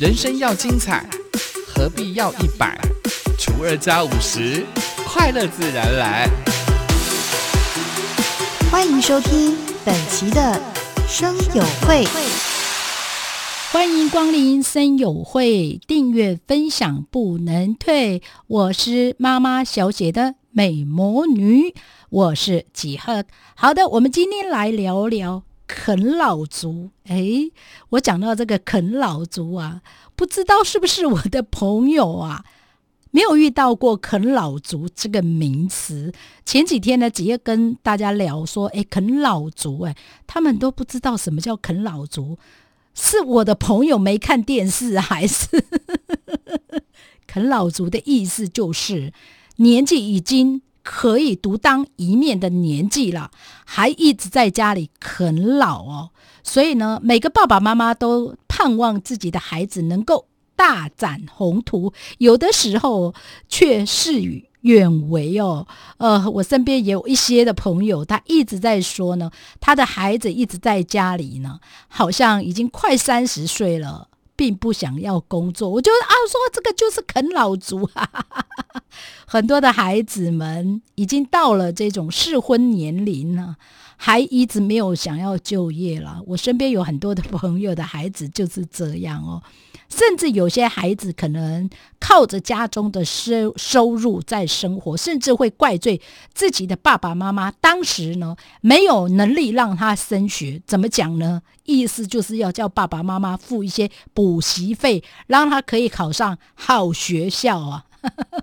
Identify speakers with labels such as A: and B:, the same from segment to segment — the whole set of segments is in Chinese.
A: 人生要精彩，何必要一百除二加五十？快乐自然来。
B: 欢迎收听本期的生友会，
C: 欢迎光临生友会，订阅分享不能退。我是妈妈小姐的美魔女，我是几何。好的，我们今天来聊聊啃老族。诶，我讲到这个啃老族啊，不知道是不是我的朋友啊？没有遇到过“啃老族”这个名词。前几天呢，几夜跟大家聊说：“哎，啃老族，哎，他们都不知道什么叫啃老族。”是我的朋友没看电视，还是 啃老族的意思就是年纪已经可以独当一面的年纪了，还一直在家里啃老哦。所以呢，每个爸爸妈妈都盼望自己的孩子能够。大展宏图，有的时候却事与愿违哦。呃，我身边也有一些的朋友，他一直在说呢，他的孩子一直在家里呢，好像已经快三十岁了，并不想要工作。我就啊，说这个就是啃老族啊。很多的孩子们已经到了这种适婚年龄了，还一直没有想要就业了。我身边有很多的朋友的孩子就是这样哦。甚至有些孩子可能靠着家中的收收入在生活，甚至会怪罪自己的爸爸妈妈当时呢没有能力让他升学。怎么讲呢？意思就是要叫爸爸妈妈付一些补习费，让他可以考上好学校啊。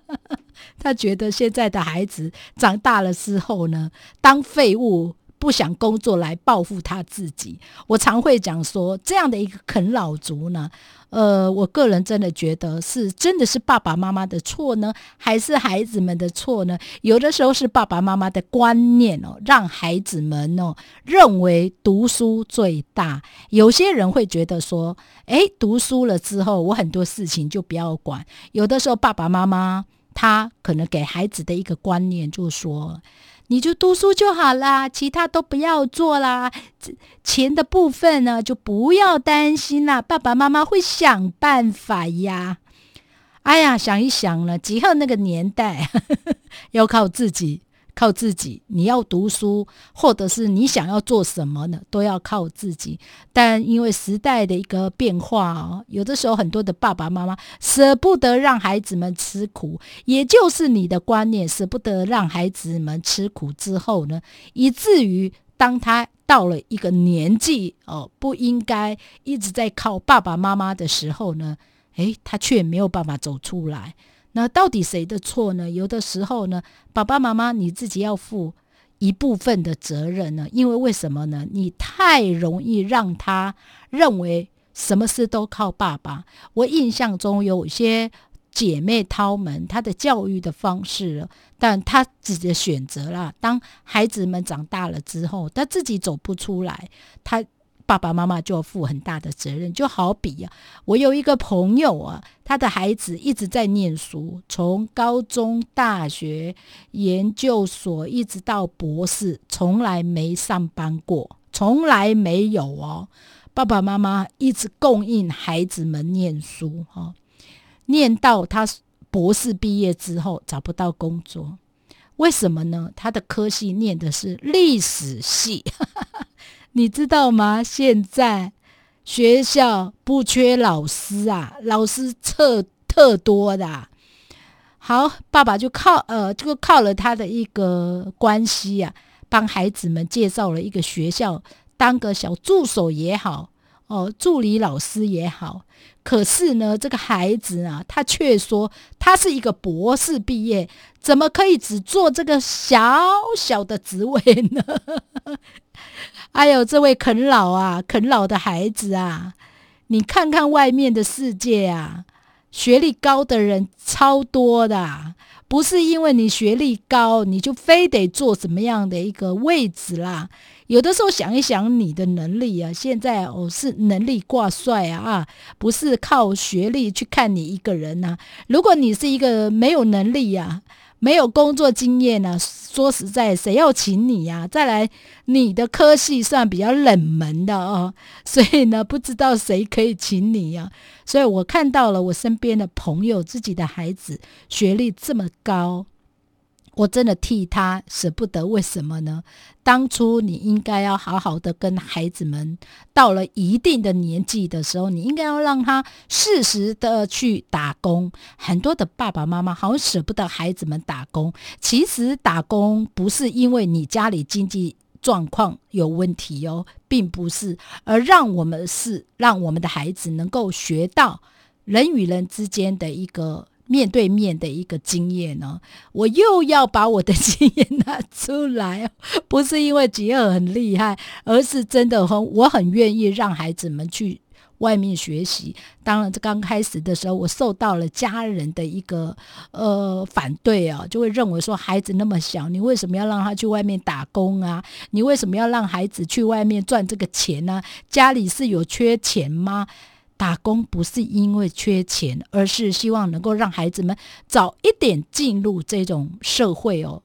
C: 他觉得现在的孩子长大了之后呢，当废物。不想工作来报复他自己，我常会讲说，这样的一个啃老族呢，呃，我个人真的觉得是真的是爸爸妈妈的错呢，还是孩子们的错呢？有的时候是爸爸妈妈的观念哦，让孩子们哦认为读书最大。有些人会觉得说，诶，读书了之后，我很多事情就不要管。有的时候爸爸妈妈他可能给孩子的一个观念就是说。你就读书就好啦，其他都不要做啦。钱的部分呢，就不要担心啦，爸爸妈妈会想办法呀。哎呀，想一想了，几后那个年代 要靠自己。靠自己，你要读书，或者是你想要做什么呢，都要靠自己。但因为时代的一个变化哦，有的时候很多的爸爸妈妈舍不得让孩子们吃苦，也就是你的观念舍不得让孩子们吃苦之后呢，以至于当他到了一个年纪哦，不应该一直在靠爸爸妈妈的时候呢，诶，他却没有办法走出来。那到底谁的错呢？有的时候呢，爸爸妈妈你自己要负一部分的责任呢。因为为什么呢？你太容易让他认为什么事都靠爸爸。我印象中有些姐妹掏门，她的教育的方式，但她自己的选择啦。当孩子们长大了之后，她自己走不出来，她。爸爸妈妈就要负很大的责任，就好比啊，我有一个朋友啊，他的孩子一直在念书，从高中、大学、研究所一直到博士，从来没上班过，从来没有哦。爸爸妈妈一直供应孩子们念书，哈，念到他博士毕业之后找不到工作，为什么呢？他的科系念的是历史系。你知道吗？现在学校不缺老师啊，老师特特多的。好，爸爸就靠呃，就靠了他的一个关系啊，帮孩子们介绍了一个学校，当个小助手也好，哦，助理老师也好。可是呢，这个孩子啊，他却说他是一个博士毕业，怎么可以只做这个小小的职位呢？哎呦，这位啃老啊，啃老的孩子啊，你看看外面的世界啊，学历高的人超多的，不是因为你学历高，你就非得做什么样的一个位置啦。有的时候想一想你的能力啊，现在哦是能力挂帅啊，不是靠学历去看你一个人呐。如果你是一个没有能力呀。没有工作经验呢，说实在，谁要请你呀？再来，你的科系算比较冷门的哦，所以呢，不知道谁可以请你呀。所以我看到了我身边的朋友，自己的孩子学历这么高。我真的替他舍不得，为什么呢？当初你应该要好好的跟孩子们，到了一定的年纪的时候，你应该要让他适时的去打工。很多的爸爸妈妈好舍不得孩子们打工，其实打工不是因为你家里经济状况有问题哦，并不是，而让我们是让我们的孩子能够学到人与人之间的一个。面对面的一个经验呢，我又要把我的经验拿出来，不是因为吉尔很厉害，而是真的很我很愿意让孩子们去外面学习。当然，这刚开始的时候，我受到了家人的一个呃反对啊，就会认为说孩子那么小，你为什么要让他去外面打工啊？你为什么要让孩子去外面赚这个钱呢？家里是有缺钱吗？打工不是因为缺钱，而是希望能够让孩子们早一点进入这种社会哦。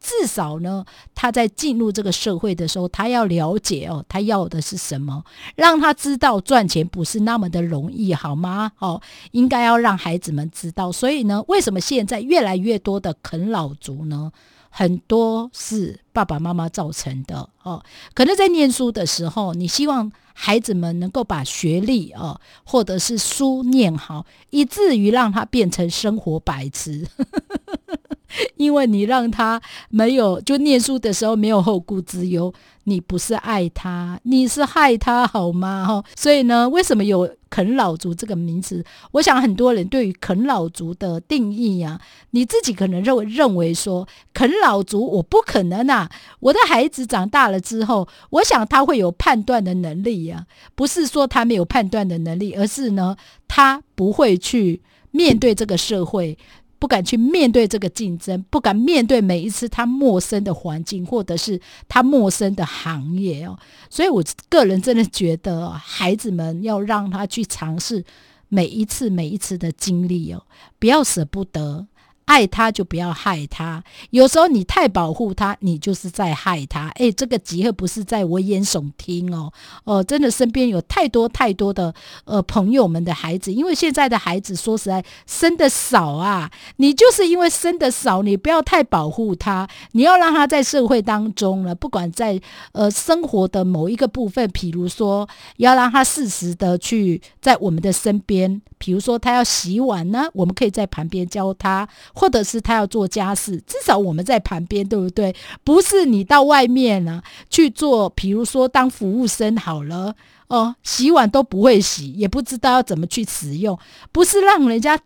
C: 至少呢，他在进入这个社会的时候，他要了解哦，他要的是什么，让他知道赚钱不是那么的容易，好吗？哦，应该要让孩子们知道。所以呢，为什么现在越来越多的啃老族呢？很多是爸爸妈妈造成的哦。可能在念书的时候，你希望孩子们能够把学历哦，或者是书念好，以至于让他变成生活白痴。因为你让他没有就念书的时候没有后顾之忧，你不是爱他，你是害他，好吗？哈，所以呢，为什么有啃老族这个名词？我想很多人对于啃老族的定义呀，你自己可能认为认为说啃老族我不可能啊，我的孩子长大了之后，我想他会有判断的能力呀，不是说他没有判断的能力，而是呢，他不会去面对这个社会。不敢去面对这个竞争，不敢面对每一次他陌生的环境，或者是他陌生的行业哦。所以我个人真的觉得，孩子们要让他去尝试每一次、每一次的经历哦，不要舍不得。爱他就不要害他，有时候你太保护他，你就是在害他。哎，这个集合不是在危言耸听哦，哦，真的身边有太多太多的呃朋友们的孩子，因为现在的孩子说实在生的少啊，你就是因为生的少，你不要太保护他，你要让他在社会当中呢，不管在呃生活的某一个部分，比如说要让他适时的去在我们的身边，比如说他要洗碗呢，我们可以在旁边教他。或者是他要做家事，至少我们在旁边，对不对？不是你到外面呢去做，比如说当服务生好了哦，洗碗都不会洗，也不知道要怎么去使用，不是让人家。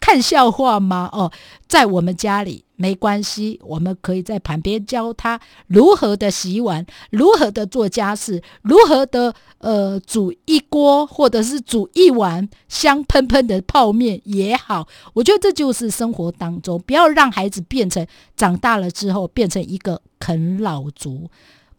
C: 看笑话吗？哦，在我们家里没关系，我们可以在旁边教他如何的洗碗，如何的做家事，如何的呃煮一锅或者是煮一碗香喷喷的泡面也好。我觉得这就是生活当中，不要让孩子变成长大了之后变成一个啃老族。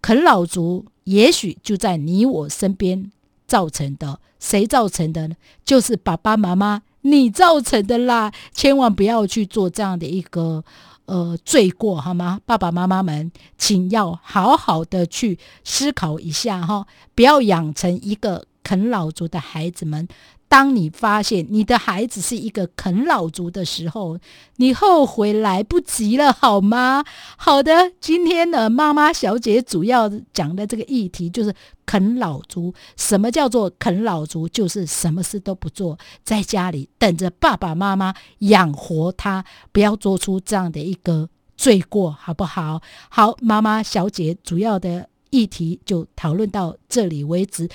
C: 啃老族也许就在你我身边造成的，谁造成的呢？就是爸爸妈妈。你造成的啦，千万不要去做这样的一个呃罪过，好吗？爸爸妈妈们，请要好好的去思考一下哈，不要养成一个啃老族的孩子们。当你发现你的孩子是一个啃老族的时候，你后悔来不及了，好吗？好的，今天的妈妈小姐主要讲的这个议题就是啃老族。什么叫做啃老族？就是什么事都不做，在家里等着爸爸妈妈养活他，不要做出这样的一个罪过，好不好？好，妈妈小姐主要的议题就讨论到这里为止。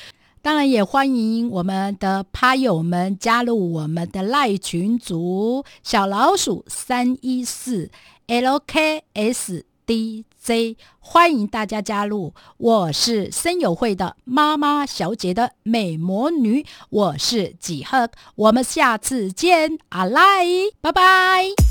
C: 当然也欢迎我们的趴友们加入我们的赖群组，小老鼠三一四 LKSDJ，欢迎大家加入。我是森友会的妈妈小姐的美魔女，我是几何，我们下次见，阿赖，拜拜。